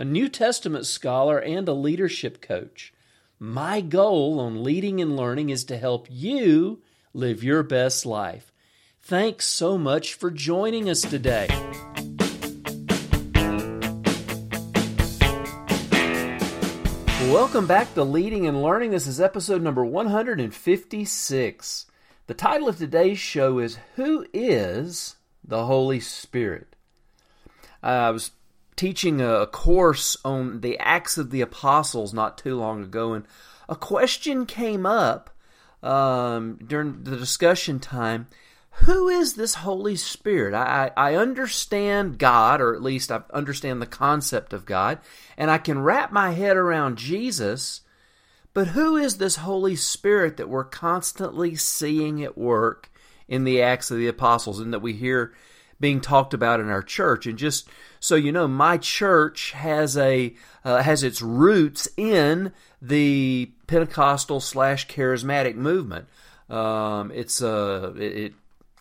a New Testament scholar, and a leadership coach. My goal on leading and learning is to help you live your best life. Thanks so much for joining us today. Welcome back to Leading and Learning. This is episode number 156. The title of today's show is Who is the Holy Spirit? I was teaching a course on the Acts of the Apostles not too long ago, and a question came up um, during the discussion time who is this Holy Spirit? I, I understand God, or at least I understand the concept of God, and I can wrap my head around Jesus, but who is this Holy Spirit that we're constantly seeing at work in the Acts of the Apostles and that we hear being talked about in our church? And just so you know, my church has a uh, has its roots in the Pentecostal slash charismatic movement. Um, it's uh, it,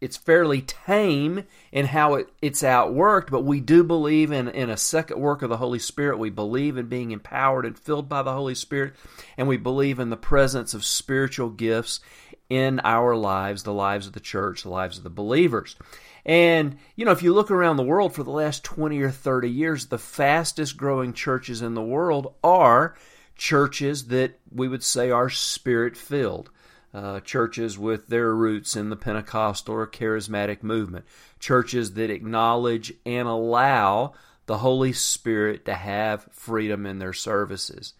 it's fairly tame in how it, it's outworked, but we do believe in, in a second work of the Holy Spirit. We believe in being empowered and filled by the Holy Spirit, and we believe in the presence of spiritual gifts in our lives, the lives of the church, the lives of the believers. And, you know, if you look around the world for the last 20 or 30 years, the fastest growing churches in the world are churches that we would say are spirit filled uh, churches with their roots in the Pentecostal or charismatic movement, churches that acknowledge and allow the Holy Spirit to have freedom in their services.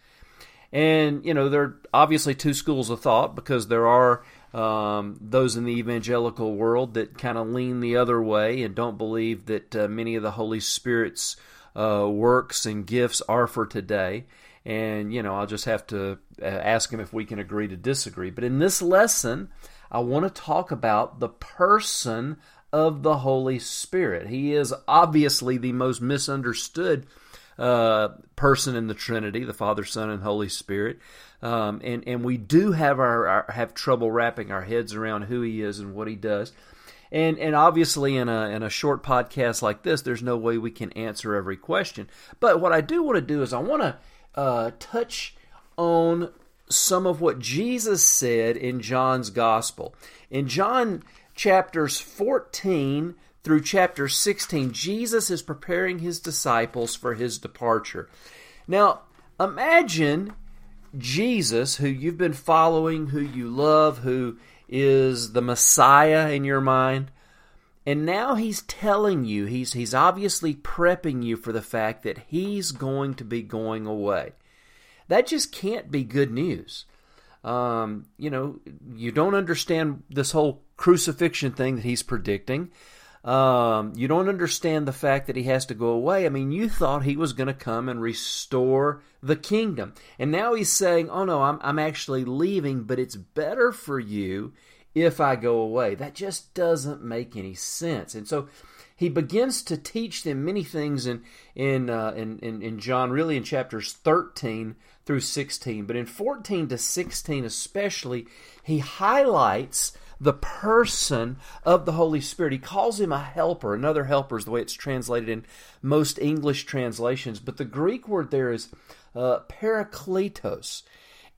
And, you know, there are obviously two schools of thought because there are um, those in the evangelical world that kind of lean the other way and don't believe that uh, many of the Holy Spirit's uh, works and gifts are for today and you know I'll just have to uh, ask him if we can agree to disagree. But in this lesson, I want to talk about the person of the Holy Spirit. He is obviously the most misunderstood uh, person in the Trinity, the Father, Son, and Holy Spirit. Um, and and we do have our, our, have trouble wrapping our heads around who He is and what He does. And and obviously in a in a short podcast like this, there's no way we can answer every question. But what I do want to do is I want to uh, touch on some of what Jesus said in John's Gospel. In John chapters 14 through chapter 16, Jesus is preparing his disciples for his departure. Now, imagine Jesus, who you've been following, who you love, who is the Messiah in your mind. And now he's telling you, he's, he's obviously prepping you for the fact that he's going to be going away. That just can't be good news. Um, you know, you don't understand this whole crucifixion thing that he's predicting. Um, you don't understand the fact that he has to go away. I mean, you thought he was going to come and restore the kingdom. And now he's saying, oh no, I'm, I'm actually leaving, but it's better for you if I go away. That just doesn't make any sense. And so he begins to teach them many things in in uh, in, in, in John, really in chapters thirteen through sixteen, but in fourteen to sixteen especially, he highlights the person of the Holy Spirit. He calls him a helper. Another helper is the way it's translated in most English translations, but the Greek word there is uh, parakletos.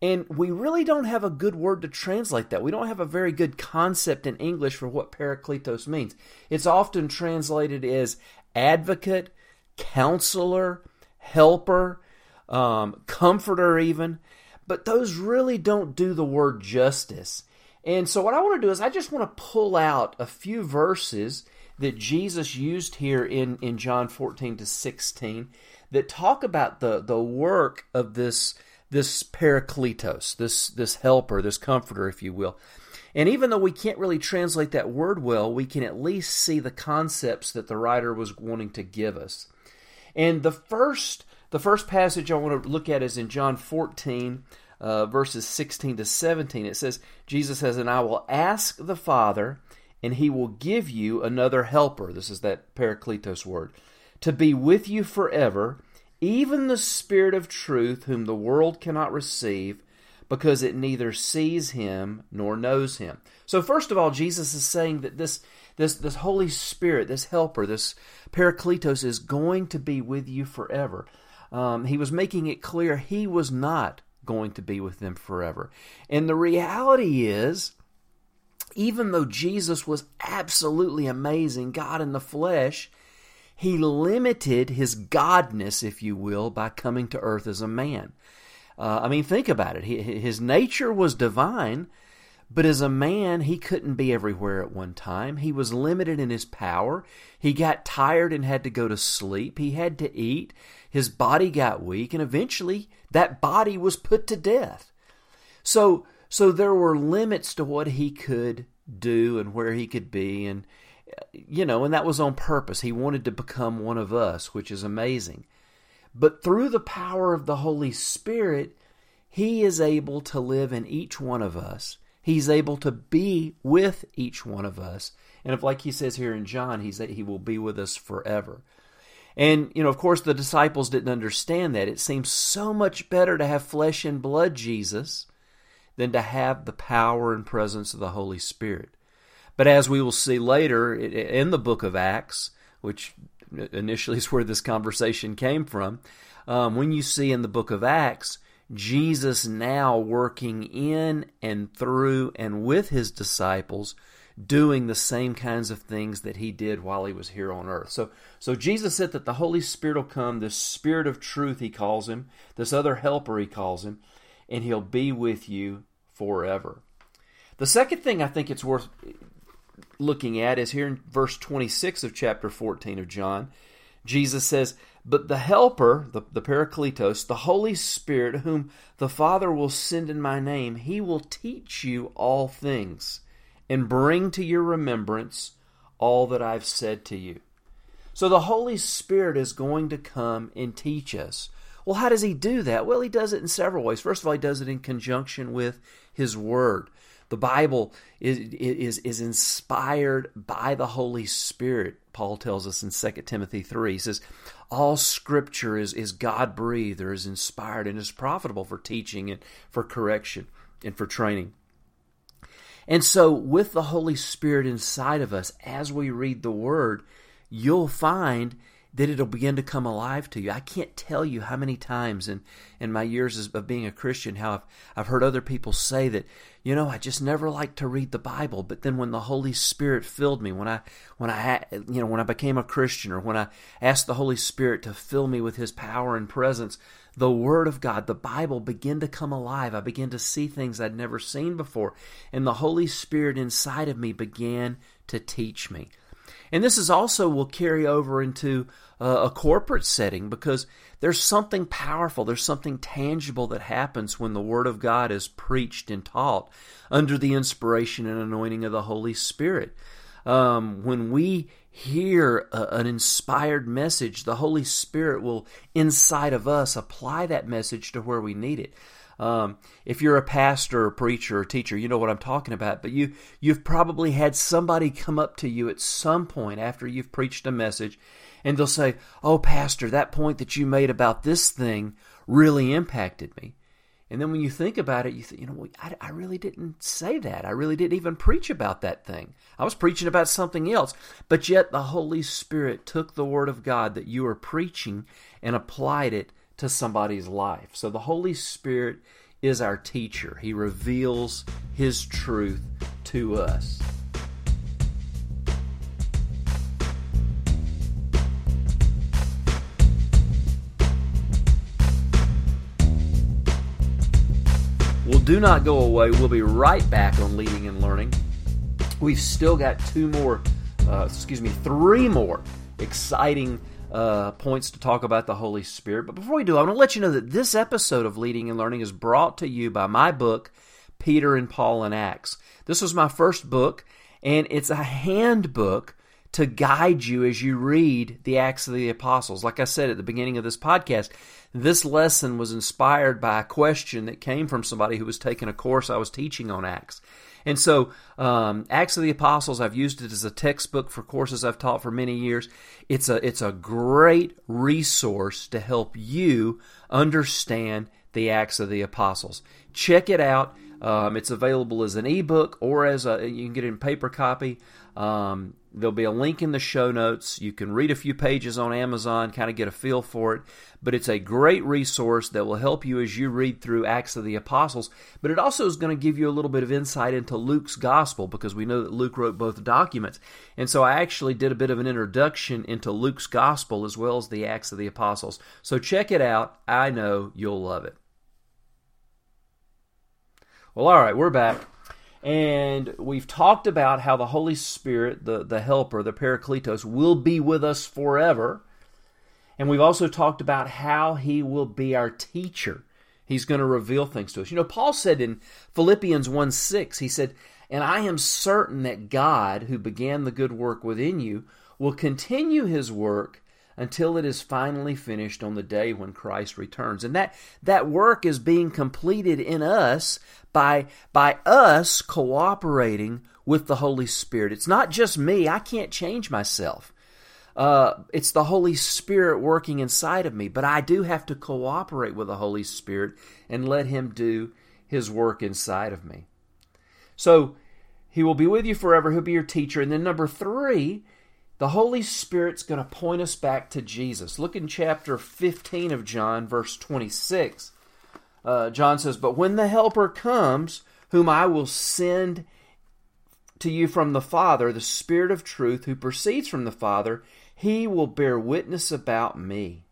And we really don't have a good word to translate that. We don't have a very good concept in English for what parakletos means. It's often translated as advocate, counselor, helper, um, comforter, even. But those really don't do the word justice. And so, what I want to do is, I just want to pull out a few verses that Jesus used here in, in John 14 to 16 that talk about the, the work of this this parakletos, this this helper, this comforter, if you will. And even though we can't really translate that word well, we can at least see the concepts that the writer was wanting to give us. And the first The first passage I want to look at is in John 14, uh, verses 16 to 17. It says, Jesus says, And I will ask the Father, and he will give you another helper. This is that Parakletos word. To be with you forever, even the Spirit of truth, whom the world cannot receive, because it neither sees him nor knows him. So, first of all, Jesus is saying that this, this, this Holy Spirit, this helper, this Parakletos, is going to be with you forever um, he was making it clear he was not going to be with them forever. And the reality is, even though Jesus was absolutely amazing, God in the flesh, he limited his godness, if you will, by coming to earth as a man. Uh, I mean, think about it. He, his nature was divine, but as a man, he couldn't be everywhere at one time. He was limited in his power. He got tired and had to go to sleep. He had to eat. His body got weak, and eventually that body was put to death. So, so there were limits to what he could do and where he could be, and you know, and that was on purpose. He wanted to become one of us, which is amazing. But through the power of the Holy Spirit, he is able to live in each one of us He's able to be with each one of us. And if, like he says here in John, he's that he will be with us forever. And, you know, of course, the disciples didn't understand that. It seems so much better to have flesh and blood Jesus than to have the power and presence of the Holy Spirit. But as we will see later in the book of Acts, which initially is where this conversation came from, um, when you see in the book of Acts, Jesus now working in and through and with his disciples doing the same kinds of things that he did while he was here on earth. So so Jesus said that the Holy Spirit will come, this spirit of truth he calls him, this other helper he calls him, and he'll be with you forever. The second thing I think it's worth looking at is here in verse 26 of chapter 14 of John. Jesus says, but the Helper, the, the Parakletos, the Holy Spirit, whom the Father will send in my name, he will teach you all things and bring to your remembrance all that I've said to you. So the Holy Spirit is going to come and teach us. Well, how does he do that? Well, he does it in several ways. First of all, he does it in conjunction with his word. The Bible is, is, is inspired by the Holy Spirit, Paul tells us in 2 Timothy 3. He says, All scripture is, is God breathed or is inspired and is profitable for teaching and for correction and for training. And so, with the Holy Spirit inside of us, as we read the Word, you'll find that it'll begin to come alive to you. I can't tell you how many times in, in my years of being a Christian how I've, I've heard other people say that, you know, I just never liked to read the Bible, but then when the Holy Spirit filled me, when I when I you know, when I became a Christian or when I asked the Holy Spirit to fill me with his power and presence, the Word of God, the Bible began to come alive. I began to see things I'd never seen before. And the Holy Spirit inside of me began to teach me. And this is also will carry over into a corporate setting because there's something powerful, there's something tangible that happens when the Word of God is preached and taught under the inspiration and anointing of the Holy Spirit. Um, when we hear a, an inspired message, the Holy Spirit will, inside of us, apply that message to where we need it. Um, if you're a pastor or preacher or teacher, you know what I'm talking about. But you you've probably had somebody come up to you at some point after you've preached a message, and they'll say, "Oh, pastor, that point that you made about this thing really impacted me." And then when you think about it, you think, you know, I, I really didn't say that. I really didn't even preach about that thing. I was preaching about something else. But yet the Holy Spirit took the Word of God that you were preaching and applied it to somebody's life. So the Holy Spirit is our teacher, He reveals His truth to us. Do not go away. We'll be right back on Leading and Learning. We've still got two more, uh, excuse me, three more exciting uh, points to talk about the Holy Spirit. But before we do, I want to let you know that this episode of Leading and Learning is brought to you by my book, Peter and Paul in Acts. This was my first book, and it's a handbook to guide you as you read the Acts of the Apostles. Like I said at the beginning of this podcast, this lesson was inspired by a question that came from somebody who was taking a course I was teaching on Acts. And so, um, Acts of the Apostles, I've used it as a textbook for courses I've taught for many years. It's a it's a great resource to help you understand the Acts of the Apostles. Check it out. Um, it's available as an ebook or as a you can get it in paper copy. Um, there'll be a link in the show notes. You can read a few pages on Amazon, kind of get a feel for it. But it's a great resource that will help you as you read through Acts of the Apostles. But it also is going to give you a little bit of insight into Luke's gospel because we know that Luke wrote both documents. And so I actually did a bit of an introduction into Luke's gospel as well as the Acts of the Apostles. So check it out. I know you'll love it. Well, all right, we're back. And we've talked about how the Holy Spirit, the, the Helper, the Parakletos, will be with us forever. And we've also talked about how He will be our teacher. He's going to reveal things to us. You know, Paul said in Philippians 1 6, he said, And I am certain that God, who began the good work within you, will continue His work until it is finally finished on the day when Christ returns. And that, that work is being completed in us by, by us cooperating with the Holy Spirit. It's not just me. I can't change myself. Uh, it's the Holy Spirit working inside of me, but I do have to cooperate with the Holy Spirit and let Him do His work inside of me. So, He will be with you forever. He'll be your teacher. And then, number three, the Holy Spirit's going to point us back to Jesus. Look in chapter 15 of John, verse 26. Uh, John says, But when the Helper comes, whom I will send to you from the Father, the Spirit of truth, who proceeds from the Father, he will bear witness about me.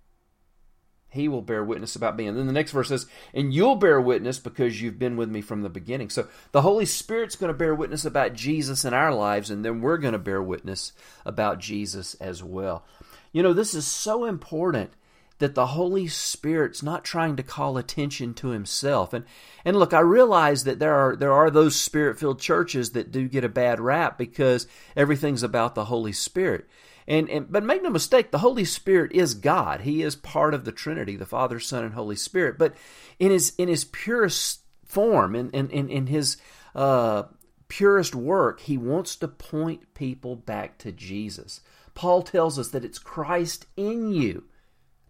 He will bear witness about me. And then the next verse says, And you'll bear witness because you've been with me from the beginning. So the Holy Spirit's going to bear witness about Jesus in our lives, and then we're going to bear witness about Jesus as well. You know, this is so important that the Holy Spirit's not trying to call attention to himself. And and look, I realize that there are there are those spirit-filled churches that do get a bad rap because everything's about the Holy Spirit. And, and but make no mistake, the Holy Spirit is God. He is part of the Trinity, the Father, Son, and Holy Spirit. But in his in his purest form, in in, in, in his uh, purest work, he wants to point people back to Jesus. Paul tells us that it's Christ in you,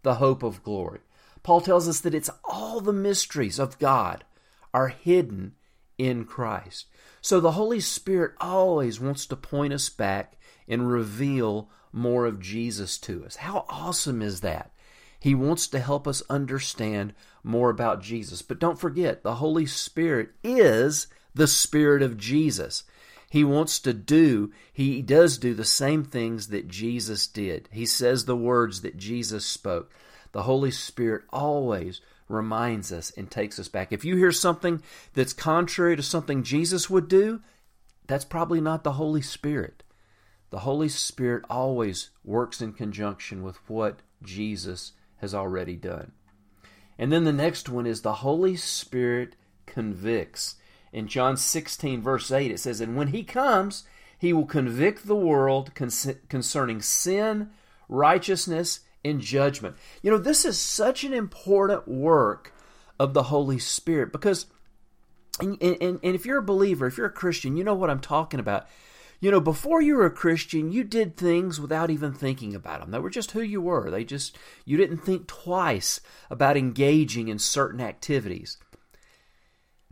the hope of glory. Paul tells us that it's all the mysteries of God are hidden in Christ. So the Holy Spirit always wants to point us back and reveal more of Jesus to us. How awesome is that? He wants to help us understand more about Jesus. But don't forget, the Holy Spirit is the Spirit of Jesus. He wants to do, he does do the same things that Jesus did. He says the words that Jesus spoke. The Holy Spirit always reminds us and takes us back. If you hear something that's contrary to something Jesus would do, that's probably not the Holy Spirit. The Holy Spirit always works in conjunction with what Jesus has already done. And then the next one is the Holy Spirit convicts. In John 16, verse 8, it says, And when he comes, he will convict the world concerning sin, righteousness, and judgment. You know, this is such an important work of the Holy Spirit because, and, and, and if you're a believer, if you're a Christian, you know what I'm talking about. You know, before you were a Christian, you did things without even thinking about them. They were just who you were. They just, you didn't think twice about engaging in certain activities.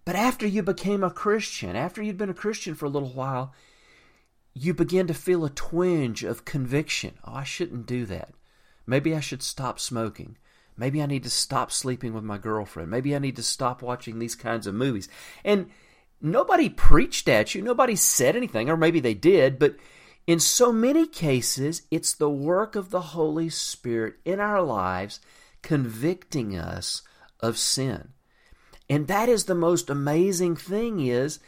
But after you became a Christian, after you'd been a Christian for a little while, you begin to feel a twinge of conviction. Oh, I shouldn't do that. Maybe I should stop smoking. Maybe I need to stop sleeping with my girlfriend. Maybe I need to stop watching these kinds of movies. And nobody preached at you, nobody said anything, or maybe they did, but in so many cases, it's the work of the Holy Spirit in our lives convicting us of sin. And that is the most amazing thing is,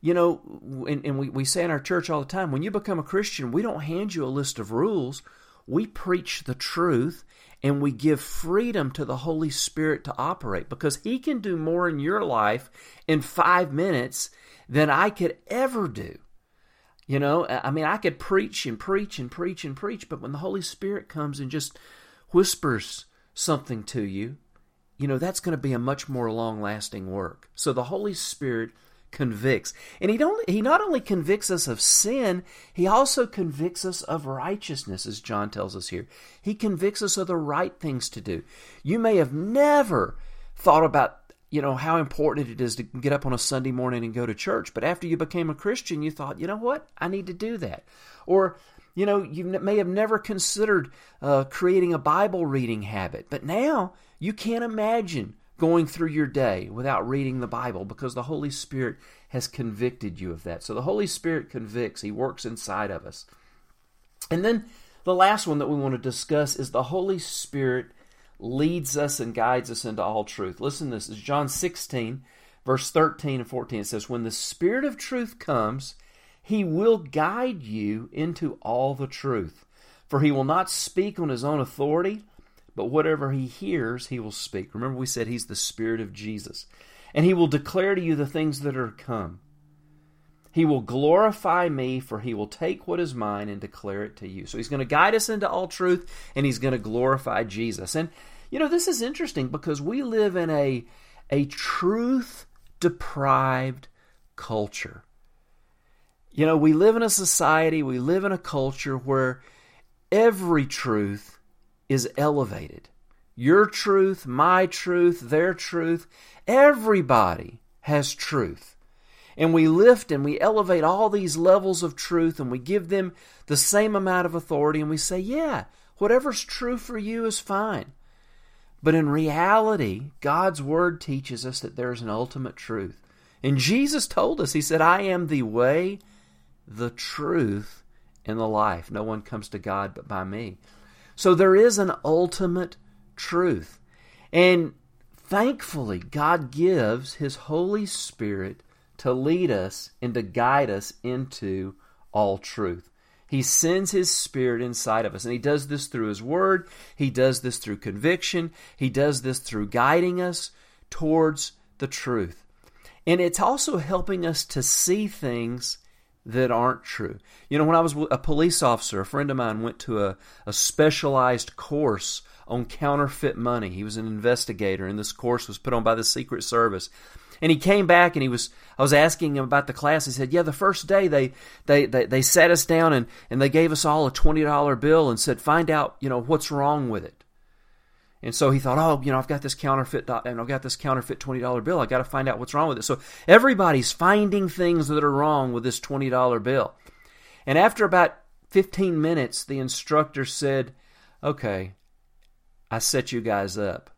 you know, and, and we, we say in our church all the time, when you become a Christian, we don't hand you a list of rules. We preach the truth and we give freedom to the Holy Spirit to operate because He can do more in your life in five minutes than I could ever do. You know, I mean, I could preach and preach and preach and preach, but when the Holy Spirit comes and just whispers something to you, you know, that's going to be a much more long lasting work. So the Holy Spirit convicts. And he don't he not only convicts us of sin, he also convicts us of righteousness as John tells us here. He convicts us of the right things to do. You may have never thought about you know how important it is to get up on a Sunday morning and go to church, but after you became a Christian, you thought, you know what, I need to do that. Or you know, you may have never considered uh, creating a Bible reading habit, but now you can't imagine going through your day without reading the Bible because the Holy Spirit has convicted you of that. So the Holy Spirit convicts, He works inside of us. And then the last one that we want to discuss is the Holy Spirit leads us and guides us into all truth. Listen to this. It's John 16, verse 13 and 14. It says, When the Spirit of truth comes, He will guide you into all the truth. For He will not speak on His own authority but whatever he hears, he will speak. Remember, we said he's the Spirit of Jesus. And he will declare to you the things that are to come. He will glorify me, for he will take what is mine and declare it to you. So he's going to guide us into all truth, and he's going to glorify Jesus. And, you know, this is interesting because we live in a, a truth deprived culture. You know, we live in a society, we live in a culture where every truth is elevated. Your truth, my truth, their truth, everybody has truth. And we lift and we elevate all these levels of truth and we give them the same amount of authority and we say, yeah, whatever's true for you is fine. But in reality, God's Word teaches us that there's an ultimate truth. And Jesus told us, He said, I am the way, the truth, and the life. No one comes to God but by me. So there is an ultimate truth. And thankfully, God gives His Holy Spirit to lead us and to guide us into all truth. He sends His Spirit inside of us, and He does this through His Word. He does this through conviction. He does this through guiding us towards the truth. And it's also helping us to see things that aren't true. You know, when I was a police officer, a friend of mine went to a, a specialized course on counterfeit money. He was an investigator, and this course was put on by the Secret Service. And he came back and he was I was asking him about the class. He said, Yeah, the first day they they, they, they sat us down and, and they gave us all a twenty dollar bill and said, Find out, you know, what's wrong with it. And so he thought, oh, you know, I've got this counterfeit and I've got this counterfeit twenty dollar bill. I got to find out what's wrong with it. So everybody's finding things that are wrong with this twenty dollar bill. And after about fifteen minutes, the instructor said, "Okay, I set you guys up.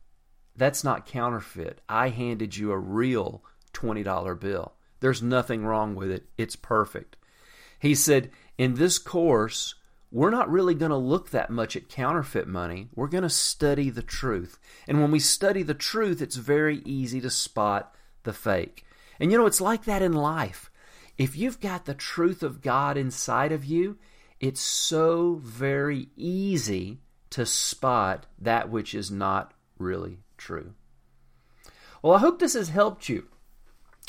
That's not counterfeit. I handed you a real twenty dollar bill. There's nothing wrong with it. It's perfect." He said, "In this course." We're not really going to look that much at counterfeit money. We're going to study the truth. And when we study the truth, it's very easy to spot the fake. And you know, it's like that in life. If you've got the truth of God inside of you, it's so very easy to spot that which is not really true. Well, I hope this has helped you.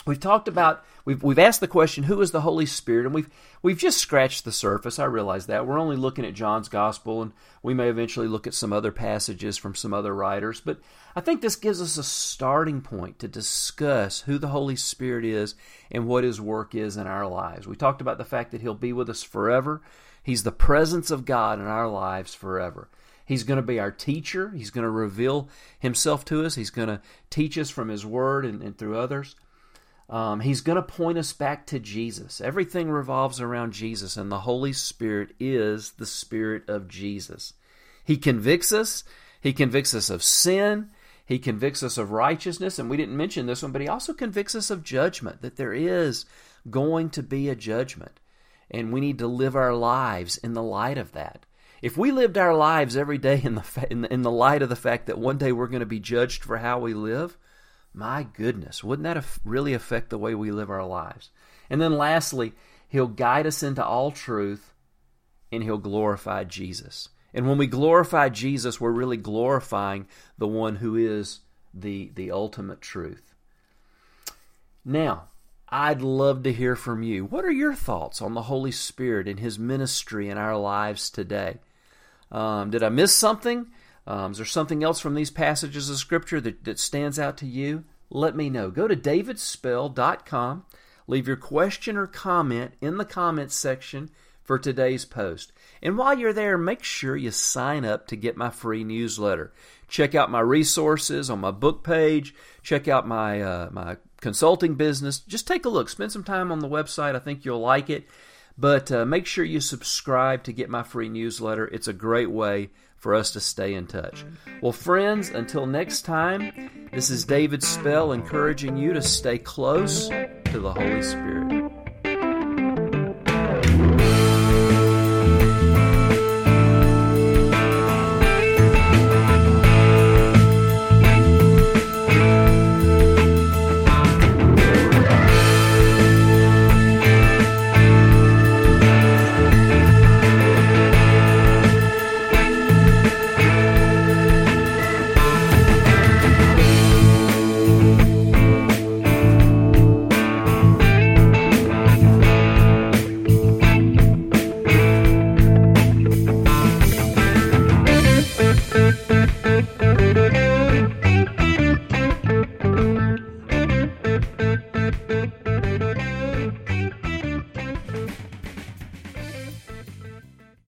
We've talked about we've we've asked the question who is the Holy Spirit and we've we've just scratched the surface. I realize that. We're only looking at John's gospel and we may eventually look at some other passages from some other writers, but I think this gives us a starting point to discuss who the Holy Spirit is and what his work is in our lives. We talked about the fact that he'll be with us forever. He's the presence of God in our lives forever. He's going to be our teacher. He's going to reveal himself to us. He's going to teach us from his word and, and through others. Um, he's going to point us back to Jesus. Everything revolves around Jesus, and the Holy Spirit is the Spirit of Jesus. He convicts us. He convicts us of sin. He convicts us of righteousness. And we didn't mention this one, but he also convicts us of judgment, that there is going to be a judgment. And we need to live our lives in the light of that. If we lived our lives every day in the, in the, in the light of the fact that one day we're going to be judged for how we live, my goodness, wouldn't that really affect the way we live our lives? And then lastly, He'll guide us into all truth and He'll glorify Jesus. And when we glorify Jesus, we're really glorifying the one who is the, the ultimate truth. Now, I'd love to hear from you. What are your thoughts on the Holy Spirit and His ministry in our lives today? Um, did I miss something? Um, is there something else from these passages of Scripture that, that stands out to you? Let me know. Go to davidspell.com. Leave your question or comment in the comments section for today's post. And while you're there, make sure you sign up to get my free newsletter. Check out my resources on my book page. Check out my uh, my consulting business. Just take a look. Spend some time on the website. I think you'll like it. But uh, make sure you subscribe to get my free newsletter. It's a great way for us to stay in touch. Well, friends, until next time, this is David Spell encouraging you to stay close to the Holy Spirit.